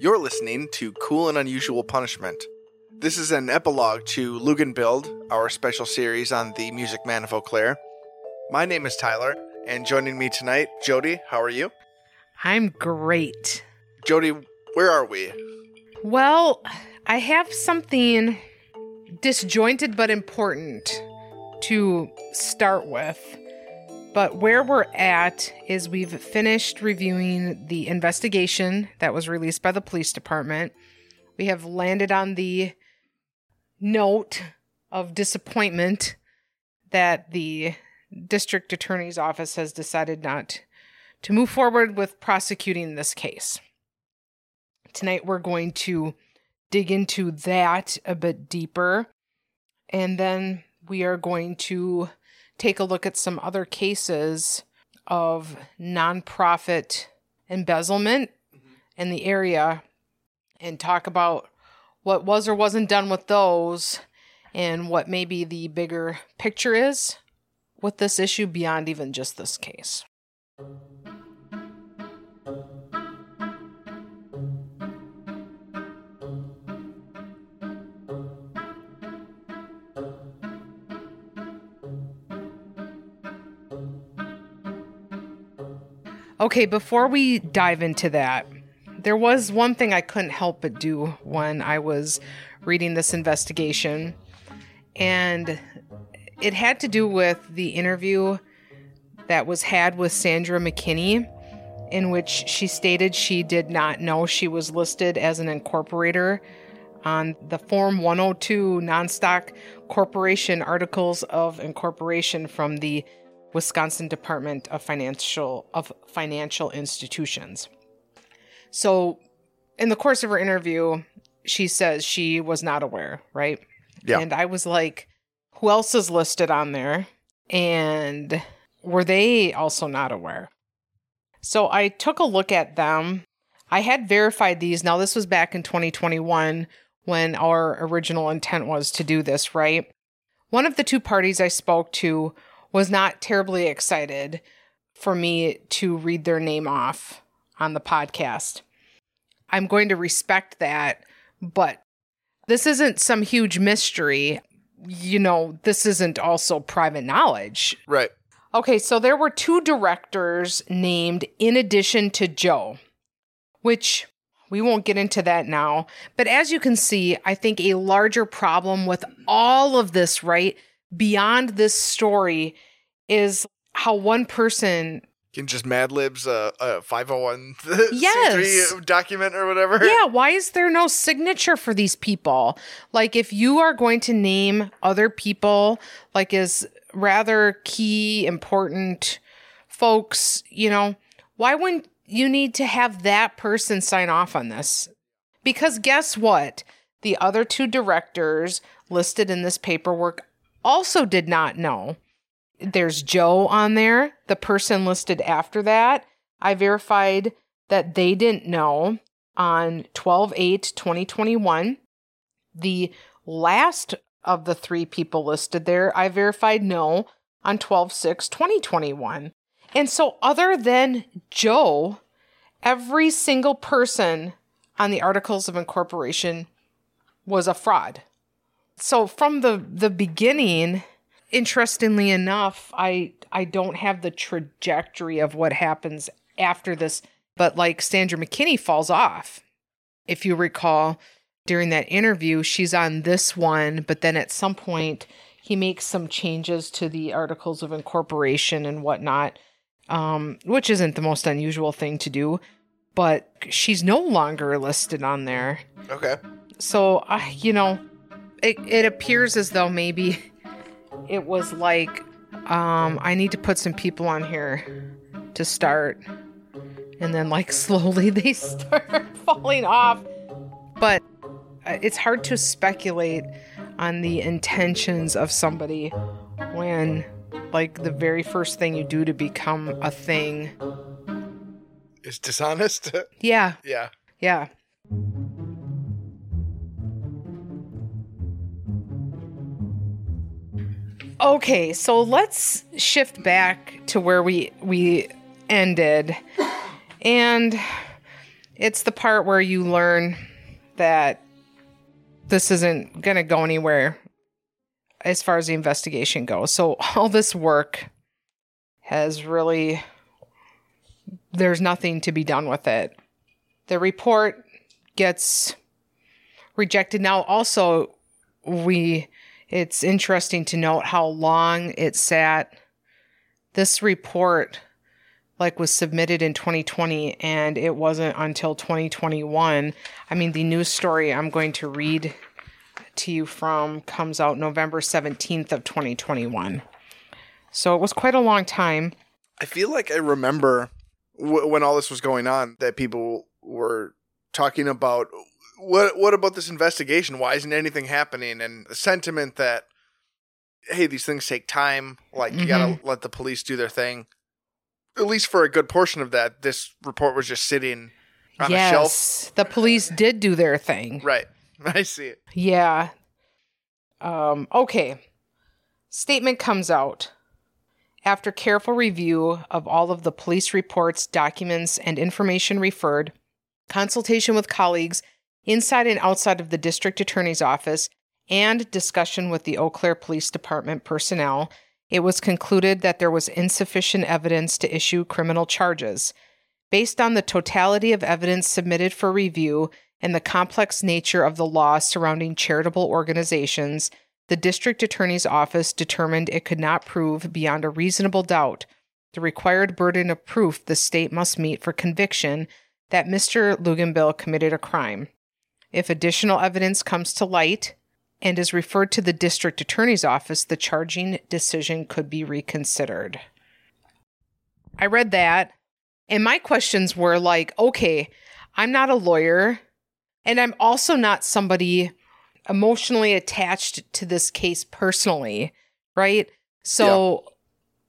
You're listening to Cool and Unusual Punishment. This is an epilogue to Luginbilled, our special series on the Music Man of Eau Claire. My name is Tyler, and joining me tonight, Jodie. How are you? I'm great. Jodie, where are we? Well, I have something disjointed but important to start with. But where we're at is we've finished reviewing the investigation that was released by the police department. We have landed on the note of disappointment that the district attorney's office has decided not to move forward with prosecuting this case. Tonight, we're going to dig into that a bit deeper, and then we are going to take a look at some other cases of nonprofit embezzlement mm-hmm. in the area and talk about what was or wasn't done with those and what maybe the bigger picture is with this issue beyond even just this case. Okay, before we dive into that, there was one thing I couldn't help but do when I was reading this investigation, and it had to do with the interview that was had with Sandra McKinney, in which she stated she did not know she was listed as an incorporator on the Form 102 non-stock corporation articles of incorporation from the Wisconsin Department of Financial of Financial Institutions. So, in the course of her interview, she says she was not aware, right? Yeah. And I was like, who else is listed on there? And were they also not aware? So I took a look at them. I had verified these. Now, this was back in 2021 when our original intent was to do this, right? One of the two parties I spoke to was not terribly excited for me to read their name off on the podcast. I'm going to respect that, but this isn't some huge mystery. You know, this isn't also private knowledge. Right. Okay, so there were two directors named in addition to Joe, which we won't get into that now. But as you can see, I think a larger problem with all of this, right, beyond this story is how one person Can just Mad Libs a, a 501 Yes. document or whatever. yeah why is there no signature for these people like if you are going to name other people like as rather key important folks you know why wouldn't you need to have that person sign off on this because guess what the other two directors listed in this paperwork also did not know there's Joe on there, the person listed after that. I verified that they didn't know on 12 8 2021. The last of the three people listed there, I verified no on 12 6 2021. And so, other than Joe, every single person on the Articles of Incorporation was a fraud. So, from the, the beginning, interestingly enough, I I don't have the trajectory of what happens after this, but like Sandra McKinney falls off. If you recall, during that interview, she's on this one, but then at some point he makes some changes to the articles of incorporation and whatnot, um, which isn't the most unusual thing to do. But she's no longer listed on there. Okay. So, uh, you know, it, it appears as though maybe it was like, um, I need to put some people on here to start. And then, like, slowly they start falling off. But uh, it's hard to speculate on the intentions of somebody when, like, the very first thing you do to become a thing. Is dishonest? Yeah, yeah. yeah. Okay, so let's shift back to where we we ended. And it's the part where you learn that this isn't going to go anywhere as far as the investigation goes. So all this work has really there's nothing to be done with it. The report gets rejected now also we it's interesting to note how long it sat. This report like was submitted in 2020 and it wasn't until 2021 i mean the news story i'm going to read to you from comes out november 17th of 2021 so it was quite a long time. I feel like I remember w- when all this was going on that people were talking about what what about this investigation? Why isn't anything happening? And the sentiment that hey, these things take time. Like you gotta let the police do their thing. At least for a good portion of that, this report was just sitting on a shelf. yes the police did do their thing Right. I see it. Yeah. Um, okay. Statement comes out. After careful review of all of the police reports, documents, and information referred, consultation with colleagues inside and outside of the district attorney's office, and discussion with the Eau Claire Police Department personnel, it was concluded that there was insufficient evidence to issue criminal charges. Based on the totality of evidence submitted for review and the complex nature of the law surrounding charitable organizations, the district attorney's office determined it could not prove beyond a reasonable doubt the required burden of proof the state must meet for conviction that Mr. Luginbill committed a crime. If additional evidence comes to light and is referred to the district attorney's office, the charging decision could be reconsidered. I read that, and my questions were like, okay, I'm not a lawyer, and I'm also not somebody emotionally attached to this case personally, right? So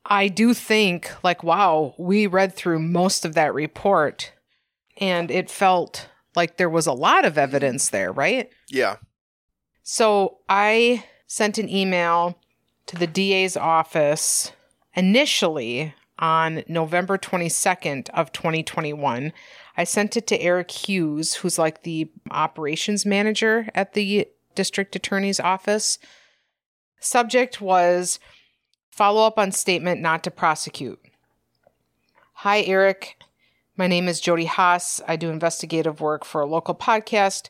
I do think, like, wow, we read through most of that report, and it felt like there was a lot of evidence there, right? Yeah. So I sent an email to the DA's office initially on November 22nd of 2021. I sent it to Eric Hughes, who's like the operations manager at the district attorney's office. Subject was follow up on statement not to prosecute. Hi, Eric. My name is Jodie Haas. I do investigative work for a local podcast.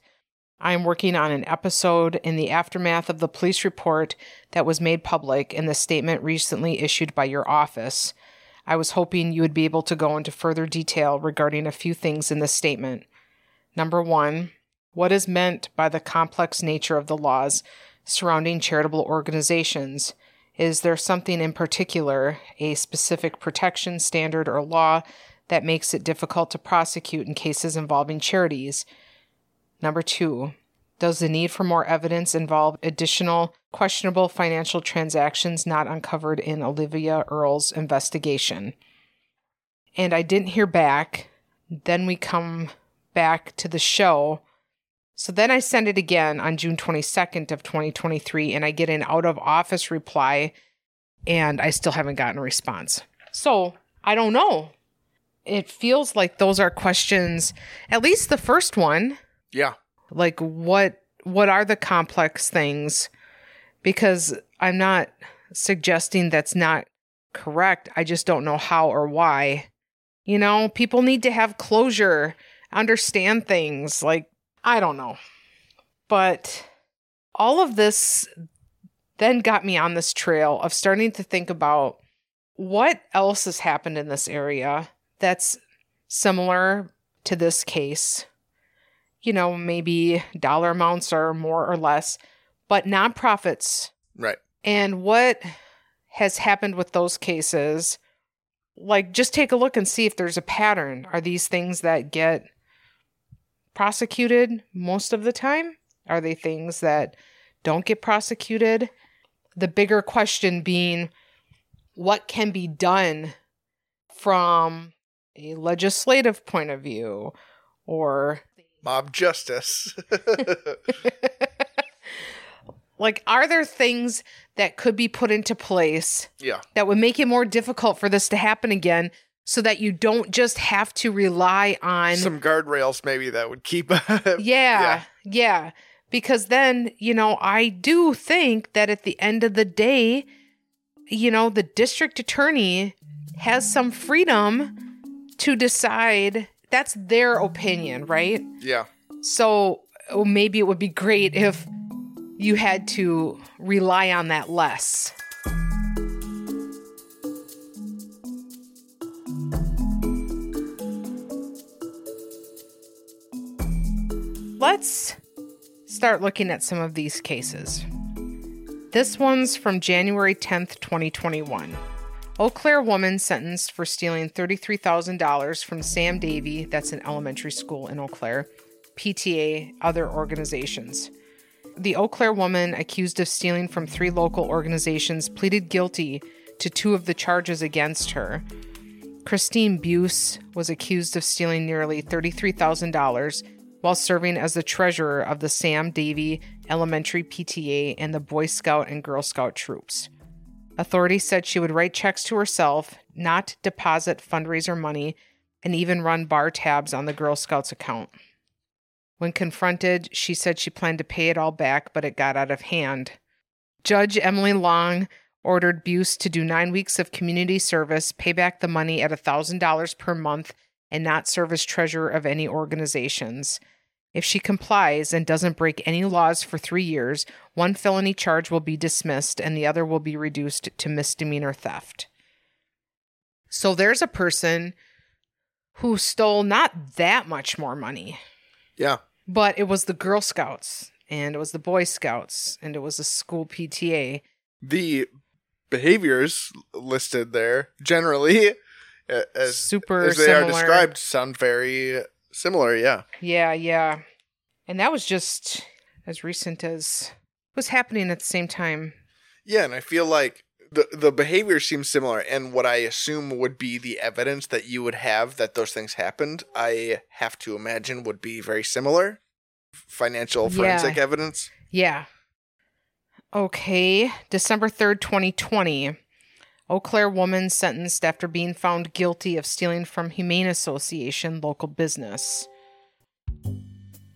I am working on an episode in the aftermath of the police report that was made public in the statement recently issued by your office. I was hoping you would be able to go into further detail regarding a few things in the statement. Number one, what is meant by the complex nature of the laws surrounding charitable organizations? Is there something in particular, a specific protection standard or law, that makes it difficult to prosecute in cases involving charities? Number two, does the need for more evidence involve additional questionable financial transactions not uncovered in Olivia Earle's investigation? And I didn't hear back. Then we come back to the show. So then I send it again on June 22nd of 2023 and I get an out of office reply and I still haven't gotten a response. So, I don't know. It feels like those are questions, at least the first one, Yeah. like what what are the complex things? Because i'm not suggesting that's not correct. I just don't know how or why. You know people need to have closure understand things like i don't know. But all of this then got me on this trail of starting to think about what else has happened in this area that's similar to this case you know, maybe dollar amounts are more or less, but nonprofits Right. and what has happened with those cases. Like, just take a look and see if there's a pattern. Are these things that get prosecuted most of the time? Are they things that don't get prosecuted? The bigger question being what can be done from a legislative point of view or Mob justice. like are there things that could be put into place yeah. that would make it more difficult for this to happen again so that you don't just have to rely on Some guardrails maybe that would keep. yeah, yeah. Because then, you know, I do think that at the end of the day, you know, the district attorney has some freedom to decide. That's their opinion, right? Yeah. So oh, maybe it would be great if you had to rely on that less. Let's start looking at some of these cases. This one's from January 10th, 2021. Eau Claire woman sentenced for stealing $33,000 from Sam Davey, that's an elementary school in Eau Claire, PTA, other organizations. The Eau Claire woman, accused of stealing from three local organizations, pleaded guilty to two of the charges against her. Christine Buse was accused of stealing nearly $33,000 while serving as the treasurer of the Sam Davey Elementary PTA and the Boy Scout and Girl Scout troops. Authorities said she would write checks to herself, not deposit fundraiser money, and even run bar tabs on the Girl Scouts account. When confronted, she said she planned to pay it all back, but it got out of hand. Judge Emily Long ordered Buse to do nine weeks of community service, pay back the money at $1,000 per month, and not serve as treasurer of any organizations. If she complies and doesn't break any laws for three years, one felony charge will be dismissed and the other will be reduced to misdemeanor theft. So there's a person who stole not that much more money, Yeah. but it was the Girl Scouts and it was the Boy Scouts and it was the school PTA. The behaviors listed there generally as Super as they are described sound very similar. Yeah. Yeah, yeah. And that was just as recent as was happening at the same time. Yeah, and I feel like the the behavior seems similar, and what I assume would be the evidence that you would have that those things happened, I have to imagine would be very similar. Financial forensic Yeah. evidence. Yeah. Okay, December 3rd, 2020. Eau Claire woman sentenced after being found guilty of stealing from Humane Association local business.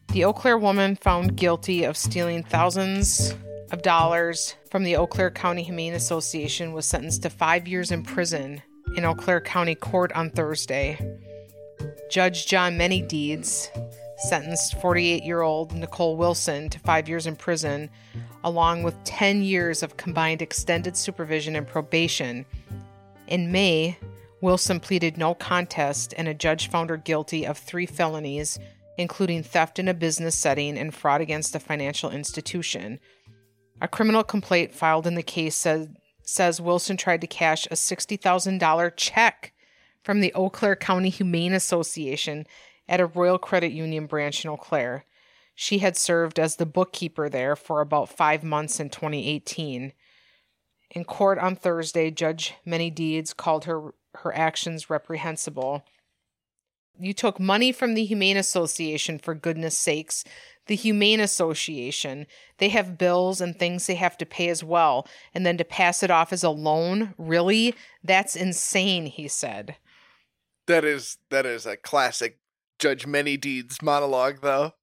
The Eau Claire woman found guilty of stealing thousands of dollars from the Eau Claire County Humane Association was sentenced to five years in prison in Eau Claire County Court on Thursday. Judge John Manydeeds sentenced 48 year old Nicole Wilson to five years in prison, along with 10 years of combined extended supervision and probation. In May, Wilson pleaded no contest, and a judge found her guilty of three felonies, including theft in a business setting and fraud against a financial institution. A criminal complaint filed in the case said, says Wilson tried to cash a $60,000 check from the Eau Claire County Humane Association at a Royal Credit Union branch in Eau Claire. She had served as the bookkeeper there for about five months in 2018. In court on Thursday, Judge Manydeeds called her her actions reprehensible. You took money from the Humane Association for goodness sakes. The Humane Association, they have bills and things they have to pay as well. And then to pass it off as a loan? Really? That's insane, he said. That is that is a classic Judge Manydeeds monologue, though.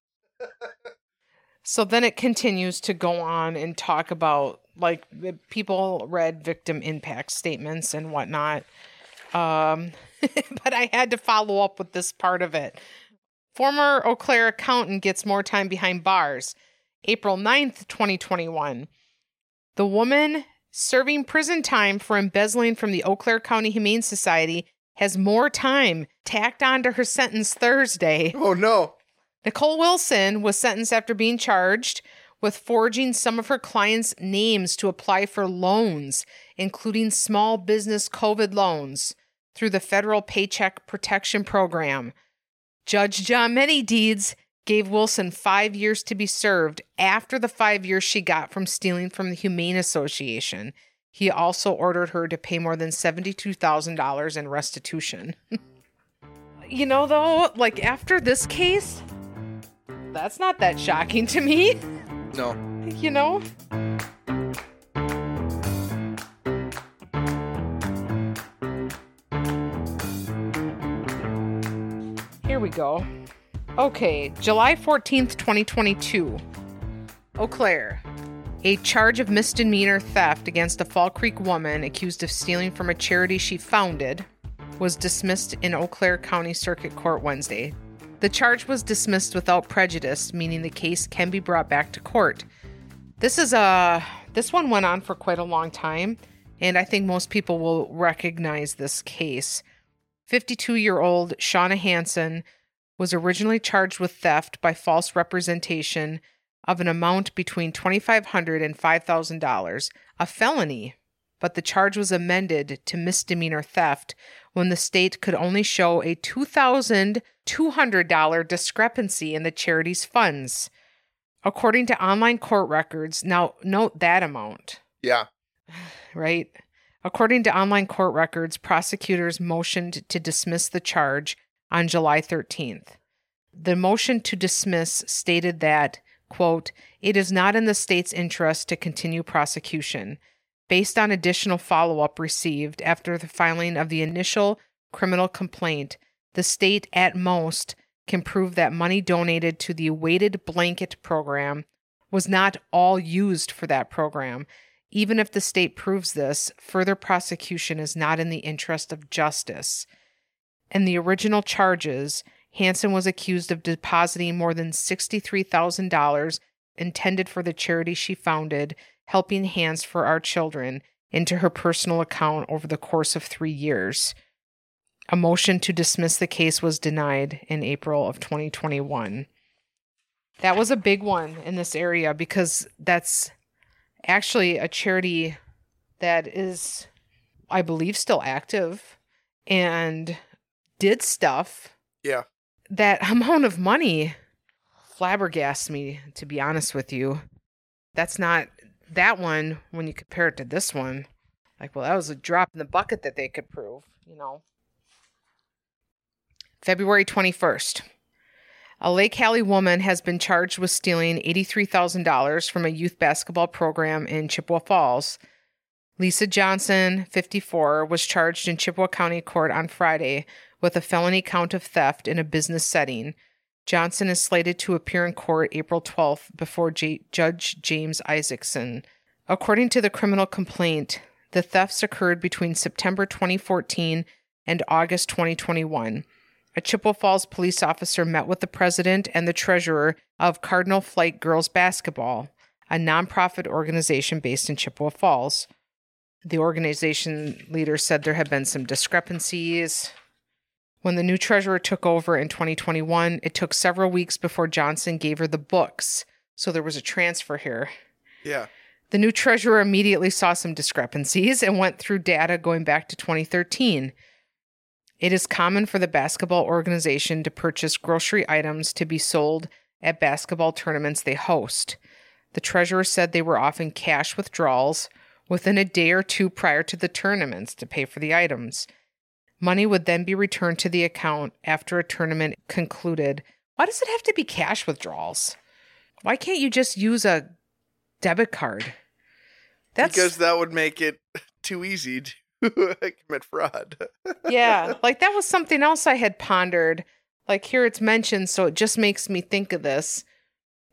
So then it continues to go on and talk about like people read victim impact statements and whatnot. Um, but I had to follow up with this part of it. Former Eau Claire accountant gets more time behind bars. April 9th, 2021. The woman serving prison time for embezzling from the Eau Claire County Humane Society has more time tacked onto her sentence Thursday. Oh no. Nicole Wilson was sentenced after being charged with forging some of her clients' names to apply for loans, including small business COVID loans, through the federal Paycheck Protection Program. Judge John Manydeeds gave Wilson five years to be served after the five years she got from stealing from the Humane Association. He also ordered her to pay more than $72,000 in restitution. you know, though, like after this case, that's not that shocking to me, No. you know? Here we go. Okay, July 14th, 2022. Eau Claire. A charge of misdemeanor theft against a Fall Creek woman accused of stealing from a charity she founded was dismissed in Eau Claire County Circuit Court Wednesday. The charge was dismissed without prejudice, meaning the case can be brought back to court. This is a this one went on for quite a long time, and I think most people will recognize this case. 52-year-old Shauna Hanson was originally charged with theft by false representation of an amount between $2,500 and $5,000, a felony, but the charge was amended to misdemeanor theft when the state could only show a $2,200 discrepancy in the charity's funds. According to online court records, now note that amount, Yeah. right? According to online court records, prosecutors motioned to dismiss the charge on July 13th. The motion to dismiss stated that, quote, it is not in the state's interest to continue prosecution. Based on additional follow up received after the filing of the initial criminal complaint, the state at most can prove that money donated to the weighted blanket program was not all used for that program. Even if the state proves this, further prosecution is not in the interest of justice. In the original charges, Hanson was accused of depositing more than $63,000 intended for the charity she founded, Helping Hands for Our Children, into her personal account over the course of three years. A motion to dismiss the case was denied in April of 2021. That was a big one in this area because that's actually a charity that is, I believe, still active and did stuff. Yeah. That amount of money flabbergasts me, to be honest with you. That's not that one when you compare it to this one. Like, well, that was a drop in the bucket that they could prove, you know. February 21st. A Lake Hallie woman has been charged with stealing $83,000 from a youth basketball program in Chippewa Falls. Lisa Johnson, 54, was charged in Chippewa County Court on Friday with a felony count of theft in a business setting. Johnson is slated to appear in court April 12th before J- Judge James Isaacson. According to the criminal complaint, the thefts occurred between September 2014 and August 2021. A Chippewa Falls police officer met with the president and the treasurer of Cardinal Flight Girls Basketball, a nonprofit organization based in Chippewa Falls. The organization leader said there had been some discrepancies. When the new treasurer took over in 2021, it took several weeks before Johnson gave her the books. So there was a transfer here. Yeah. The new treasurer immediately saw some discrepancies and went through data going back to 2013. It is common for the basketball organization to purchase grocery items to be sold at basketball tournaments they host. The treasurer said they were often cash withdrawals within a day or two prior to the tournaments to pay for the items. Money would then be returned to the account after a tournament concluded. Why does it have to be cash withdrawals? Why can't you just use a debit card? That's Because that would make it too easy to commit fraud. yeah, like that was something else I had pondered. Like here it's mentioned, so it just makes me think of this.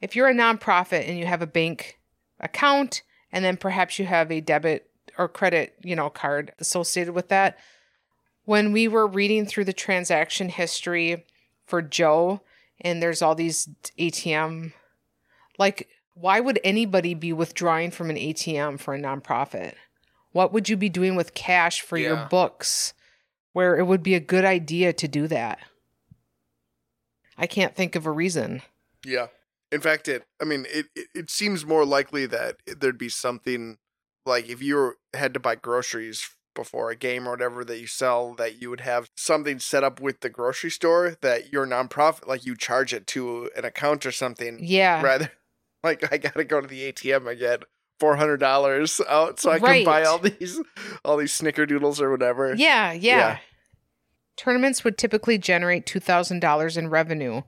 If you're a nonprofit and you have a bank account and then perhaps you have a debit or credit, you know, card associated with that, when we were reading through the transaction history for Joe and there's all these ATM like why would anybody be withdrawing from an ATM for a nonprofit? What would you be doing with cash for your books where it would be a good idea to do that? I can't think of a reason. yeah. In fact, it. I mean, it, it. It seems more likely that there'd be something like if you had to buy groceries before a game or whatever that you sell, that you would have something set up with the grocery store that your nonprofit, like you charge it to an account or something, Yeah. rather like I gotta go to the ATM and get four hundred dollars out so I can buy all these all these snickerdoodles or whatever. Yeah, yeah. Yeah. Tournaments would typically generate $2,000 in revenue.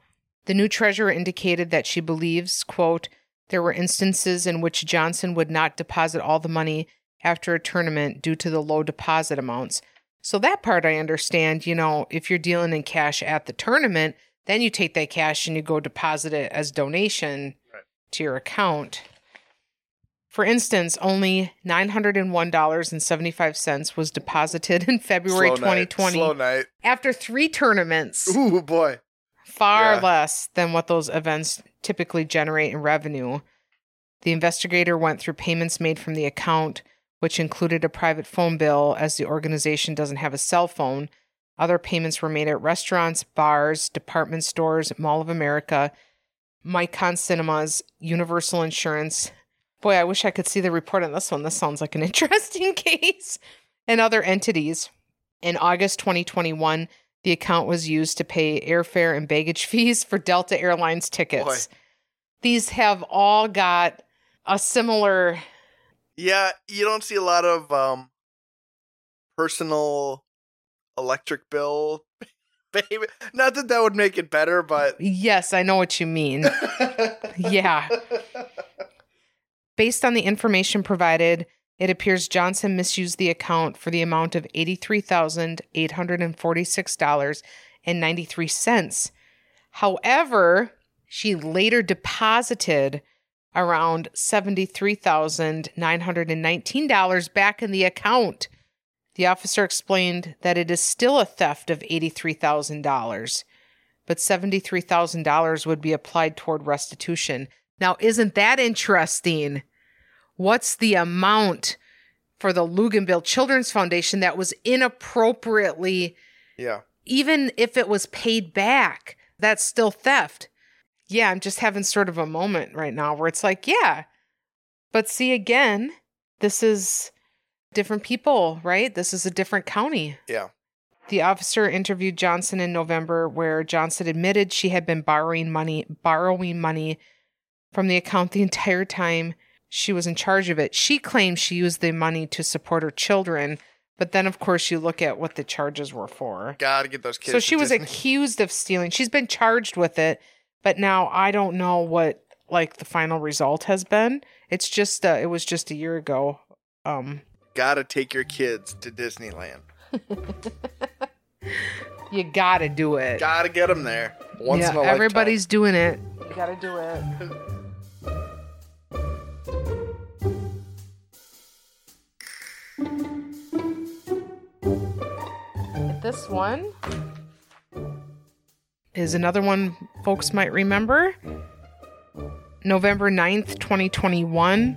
The new treasurer indicated that she believes, quote, there were instances in which Johnson would not deposit all the money after a tournament due to the low deposit amounts, So that part I understand. You know, if you're dealing in cash at the tournament, then you take that cash and you go deposit it as donation Right. to your account. For instance, only $901.75 was deposited in February Slow night. 2020 Slow night. after three tournaments Ooh boy. far Yeah. less than what those events typically generate in revenue. The investigator went through payments made from the account, which included a private phone bill, as the organization doesn't have a cell phone. Other payments were made at restaurants, bars, department stores, Mall of America, Micon Cinemas, Universal Insurance. Boy, I wish I could see the report on this one. This sounds like an interesting case. And other entities. In August 2021, the account was used to pay airfare and baggage fees for Delta Airlines tickets. Boy. These have all got a similar Yeah, you don't see a lot of um personal electric bill baby. Not that that would make it better, but Yes, I know what you mean. Yeah. Based on the information provided, it appears Johnson misused the account for the amount of $83,846.93. However, she later deposited around $73,919 back in the account. The officer explained that it is still a theft of $83,000, but $73,000 would be applied toward restitution. Now, isn't that interesting? What's the amount for the Luginbill Children's Foundation that was inappropriately, yeah. even if it was paid back, that's still theft? Yeah, I'm just having sort of a moment right now where it's like, yeah. But see, again, this is different people, right? This is a different county. Yeah. The officer interviewed Johnson in November where Johnson admitted she had been borrowing money borrowing money from the account the entire time she was in charge of it. She claimed she used the money to support her children, but then of course you look at what the charges were for. Gotta get those kids. So she was Disney. accused of stealing. She's been charged with it, but now I don't know what like the final result has been. It's just uh, it was just a year ago. Um Gotta take your kids to Disneyland. you got to do it. Gotta get them there. Once yeah, in a lifetime. everybody's doing it. You got to do it. This one is another one folks might remember. November 9th, 2021,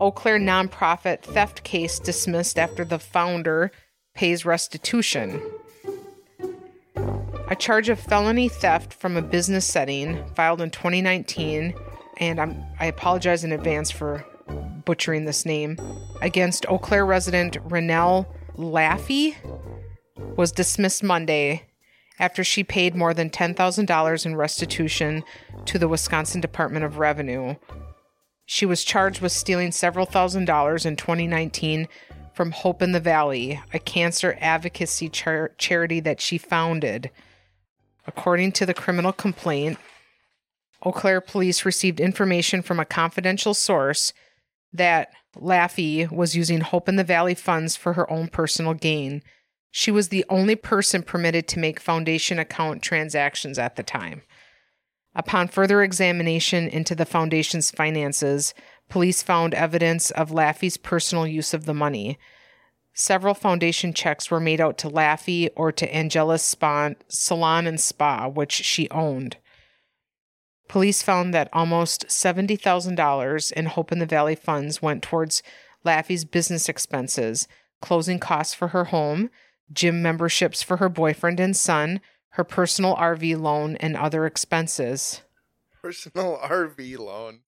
Eau Claire nonprofit theft case dismissed after the founder pays restitution. A charge of felony theft from a business setting filed in 2019, and I'm, I apologize in advance for butchering this name, against Eau Claire resident Renelle Laffey was dismissed Monday after she paid more than $10,000 in restitution to the Wisconsin Department of Revenue. She was charged with stealing several thousand dollars in 2019 from Hope in the Valley, a cancer advocacy char- charity that she founded. According to the criminal complaint, Eau Claire police received information from a confidential source that Laffey was using Hope in the Valley funds for her own personal gain. She was the only person permitted to make foundation account transactions at the time. Upon further examination into the foundation's finances, police found evidence of Laffey's personal use of the money. Several foundation checks were made out to Laffey or to Angela's Spa, Salon and Spa, which she owned. Police found that almost $70,000 in Hope in the Valley funds went towards Laffey's business expenses, closing costs for her home, gym memberships for her boyfriend and son, her personal RV loan, and other expenses. Personal RV loan.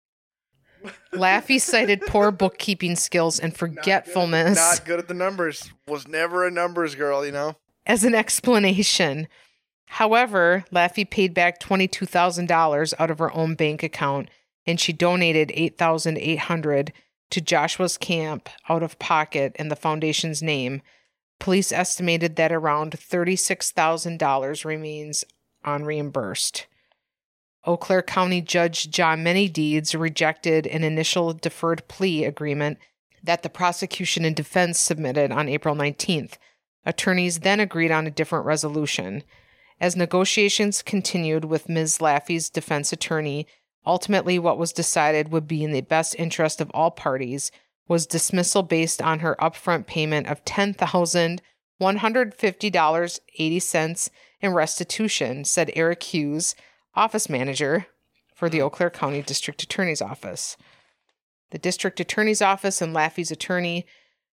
Laffey cited poor bookkeeping skills and forgetfulness Not good at the numbers. Was never a numbers girl, you know? as an explanation. However, Laffey paid back $22,000 out of her own bank account and she donated 8,800 to Joshua's camp out of pocket in the foundation's name. Police estimated that around $36,000 remains unreimbursed. Eau Claire County Judge John Manydeeds rejected an initial deferred plea agreement that the prosecution and defense submitted on April 19th. Attorneys then agreed on a different resolution. As negotiations continued with Ms. Laffey's defense attorney, ultimately what was decided would be in the best interest of all parties was dismissal based on her upfront payment of $10,150.80 in restitution, said Eric Hughes, office manager for the Eau Claire County District Attorney's Office. The District Attorney's Office and Laffey's attorney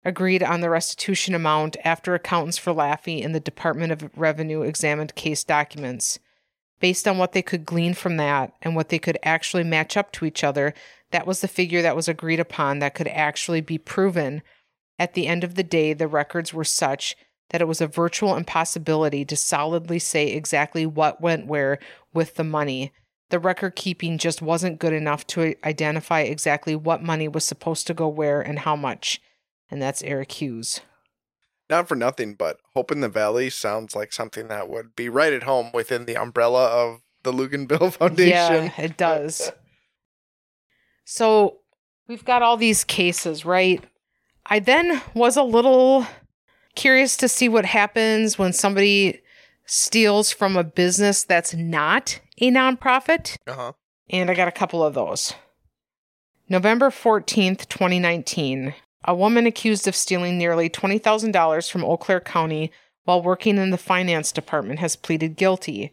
agreed on the restitution amount after accountants for Laffey and the Department of Revenue examined case documents. Based on what they could glean from that and what they could actually match up to each other, that was the figure that was agreed upon that could actually be proven. At the end of the day, the records were such that it was a virtual impossibility to solidly say exactly what went where with the money. The record keeping just wasn't good enough to identify exactly what money was supposed to go where and how much. And that's Eric Hughes. Not for nothing, but Hope in the Valley sounds like something that would be right at home within the umbrella of the Luginbill Foundation. Yeah, it does. So we've got all these cases, right? I then was a little curious to see what happens when somebody steals from a business that's not a nonprofit. Uh-huh. And I got a couple of those. November 14th, 2019. A woman accused of stealing nearly $20,000 from Eau Claire County while working in the finance department has pleaded guilty.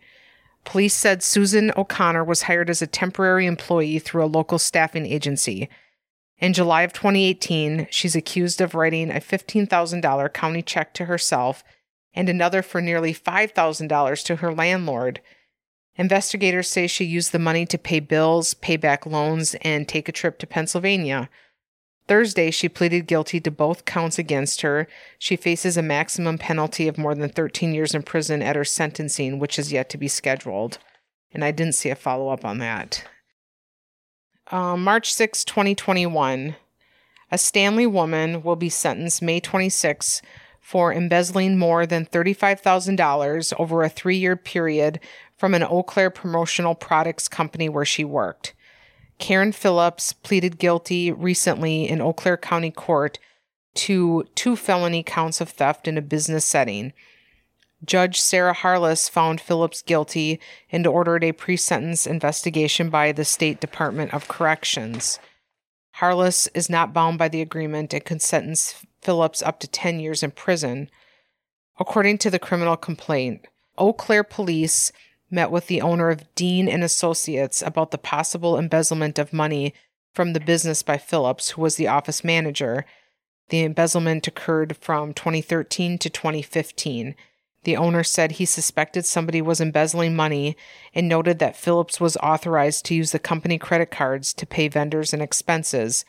Police said Susan O'Connor was hired as a temporary employee through a local staffing agency. In July of 2018, she's accused of writing a $15,000 county check to herself and another for nearly $5,000 to her landlord. Investigators say she used the money to pay bills, pay back loans, and take a trip to Pennsylvania. Thursday, she pleaded guilty to both counts against her. She faces a maximum penalty of more than 13 years in prison at her sentencing, which is yet to be scheduled. And I didn't see a follow up on that. Uh, March 6, 2021. A Stanley woman will be sentenced May 26 for embezzling more than $35,000 over a three year period from an Eau Claire promotional products company where she worked. Karen Phillips pleaded guilty recently in Eau Claire County Court to two felony counts of theft in a business setting. Judge Sarah Harless found Phillips guilty and ordered a pre sentence investigation by the State Department of Corrections. Harless is not bound by the agreement and can sentence Phillips up to 10 years in prison. According to the criminal complaint, Eau Claire police met with the owner of Dean and Associates about the possible embezzlement of money from the business by Phillips, who was the office manager. The embezzlement occurred from 2013 to 2015. The owner said he suspected somebody was embezzling money and noted that Phillips was authorized to use the company credit cards to pay vendors and expenses.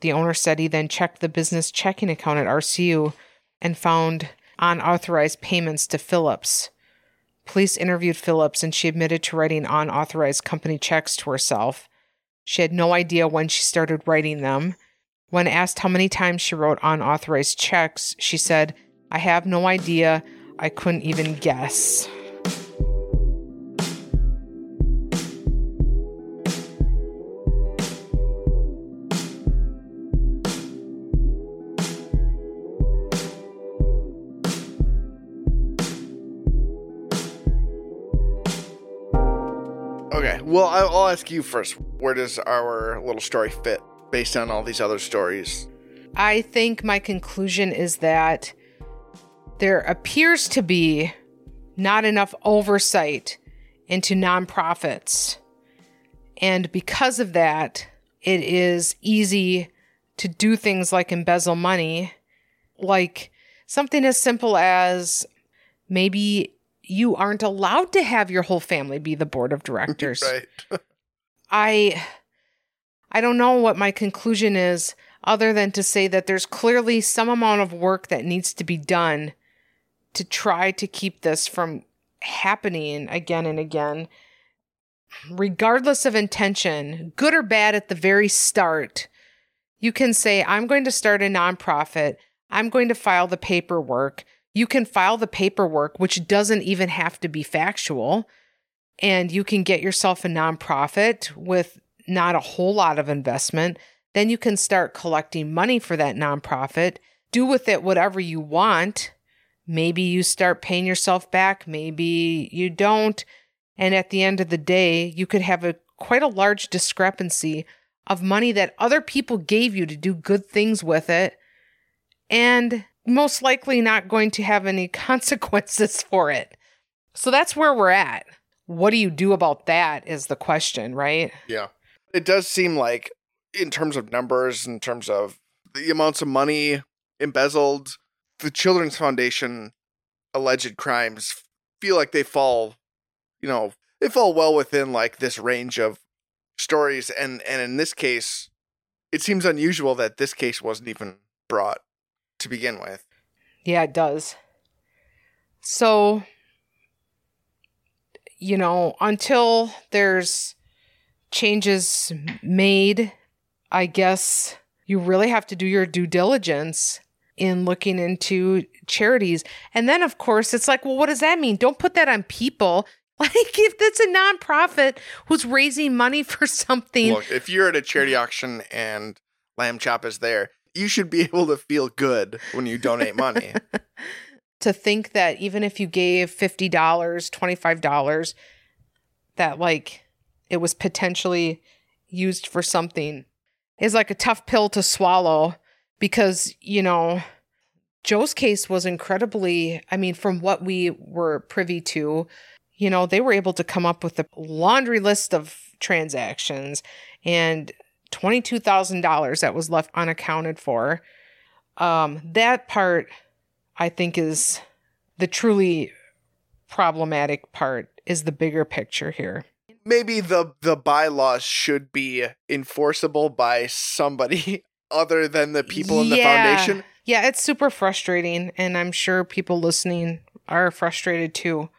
The owner said he then checked the business checking account at RCU and found unauthorized payments to Phillips. Police interviewed Phillips and she admitted to writing unauthorized company checks to herself. She had no idea when she started writing them. When asked how many times she wrote unauthorized checks, she said, I have no idea. I couldn't even guess. Well, I'll ask you first. Where does our little story fit based on all these other stories? I think my conclusion is that there appears to be not enough oversight into nonprofits. And because of that, it is easy to do things like embezzle money, like something as simple as maybe you aren't allowed to have your whole family be the board of directors. right. I I don't know what my conclusion is other than to say that there's clearly some amount of work that needs to be done to try to keep this from happening again and again regardless of intention good or bad at the very start you can say i'm going to start a nonprofit i'm going to file the paperwork you can file the paperwork which doesn't even have to be factual and you can get yourself a nonprofit with not a whole lot of investment. Then you can start collecting money for that nonprofit. Do with it whatever you want. Maybe you start paying yourself back, maybe you don't. And at the end of the day, you could have a quite a large discrepancy of money that other people gave you to do good things with it and most likely not going to have any consequences for it. So that's where we're at. What do you do about that is the question, right? Yeah. It does seem like, in terms of numbers, in terms of the amounts of money embezzled, the Children's Foundation alleged crimes feel like they fall, you know, they fall well within like this range of stories. And, and in this case, it seems unusual that this case wasn't even brought to begin with. Yeah, it does. So, you know, until there's changes made, I guess you really have to do your due diligence in looking into charities. And then, of course, it's like, well, what does that mean? Don't put that on people. Like, if it's a nonprofit who's raising money for something. Look, if you're at a charity auction and Lamb Chop is there, you should be able to feel good when you donate money. to think that even if you gave $50, $25, that like it was potentially used for something is like a tough pill to swallow because, you know, Joe's case was incredibly, I mean, from what we were privy to, you know, they were able to come up with a laundry list of transactions and $22,000 that was left unaccounted for. Um, that part, I think, is the truly problematic part, is the bigger picture here. Maybe the, the bylaws should be enforceable by somebody other than the people in the Yeah. foundation. Yeah, it's super frustrating, and I'm sure people listening are frustrated too.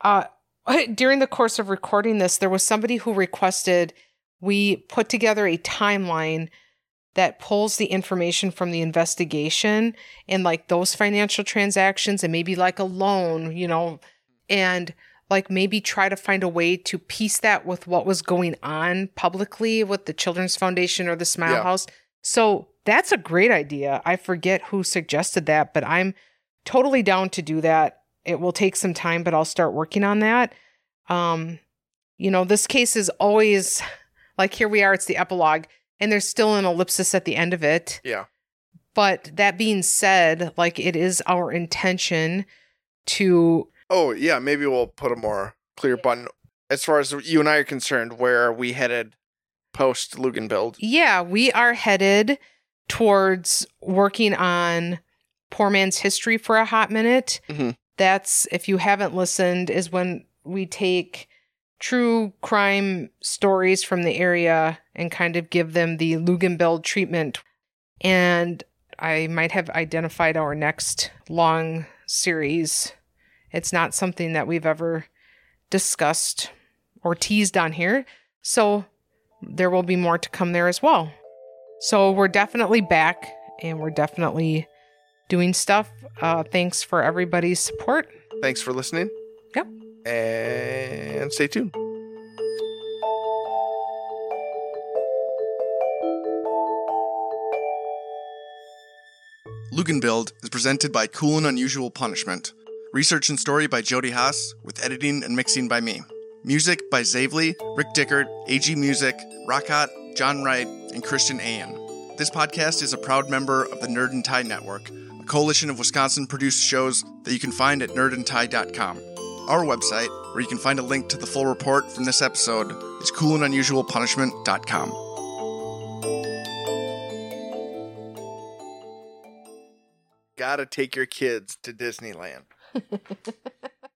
Uh, during the course of recording this, there was somebody who requested we put together a timeline that pulls the information from the investigation and like those financial transactions and maybe like a loan, you know, and like maybe try to find a way to piece that with what was going on publicly with the Children's Foundation or the Smile Yeah. House. So that's a great idea. I forget who suggested that, but I'm totally down to do that. It will take some time, but I'll start working on that. Um, you know, this case is always like here we are, it's the epilogue, and there's still an ellipsis at the end of it. Yeah. But that being said, like it is our intention to Oh, yeah, maybe we'll put a more clear button. As far as you and I are concerned, where are we headed post Luginbilled? Yeah, we are headed towards working on Poor Man's History for a hot minute. Mhm. That's, if you haven't listened, is when we take true crime stories from the area and kind of give them the Luginbilled treatment. And I might have identified our next long series. It's not something that we've ever discussed or teased on here. So there will be more to come there as well. So we're definitely back and we're definitely doing stuff. Uh, thanks for everybody's support. Thanks for listening. And stay tuned. Luginbilled is presented by Cool and Unusual Punishment. Research and story by Jodie Haas, with editing and mixing by me. Music by Zavely, Rick Dickert, AG Music, Rockhot, John Wright, and Christian Ayan. This podcast is a proud member of the Nerd and Tie Network, a coalition of Wisconsin produced shows that you can find at nerdandtie.com. Our website, where you can find a link to the full report from this episode, is coolandunusualpunishment.com. Gotta take your kids to Disneyland.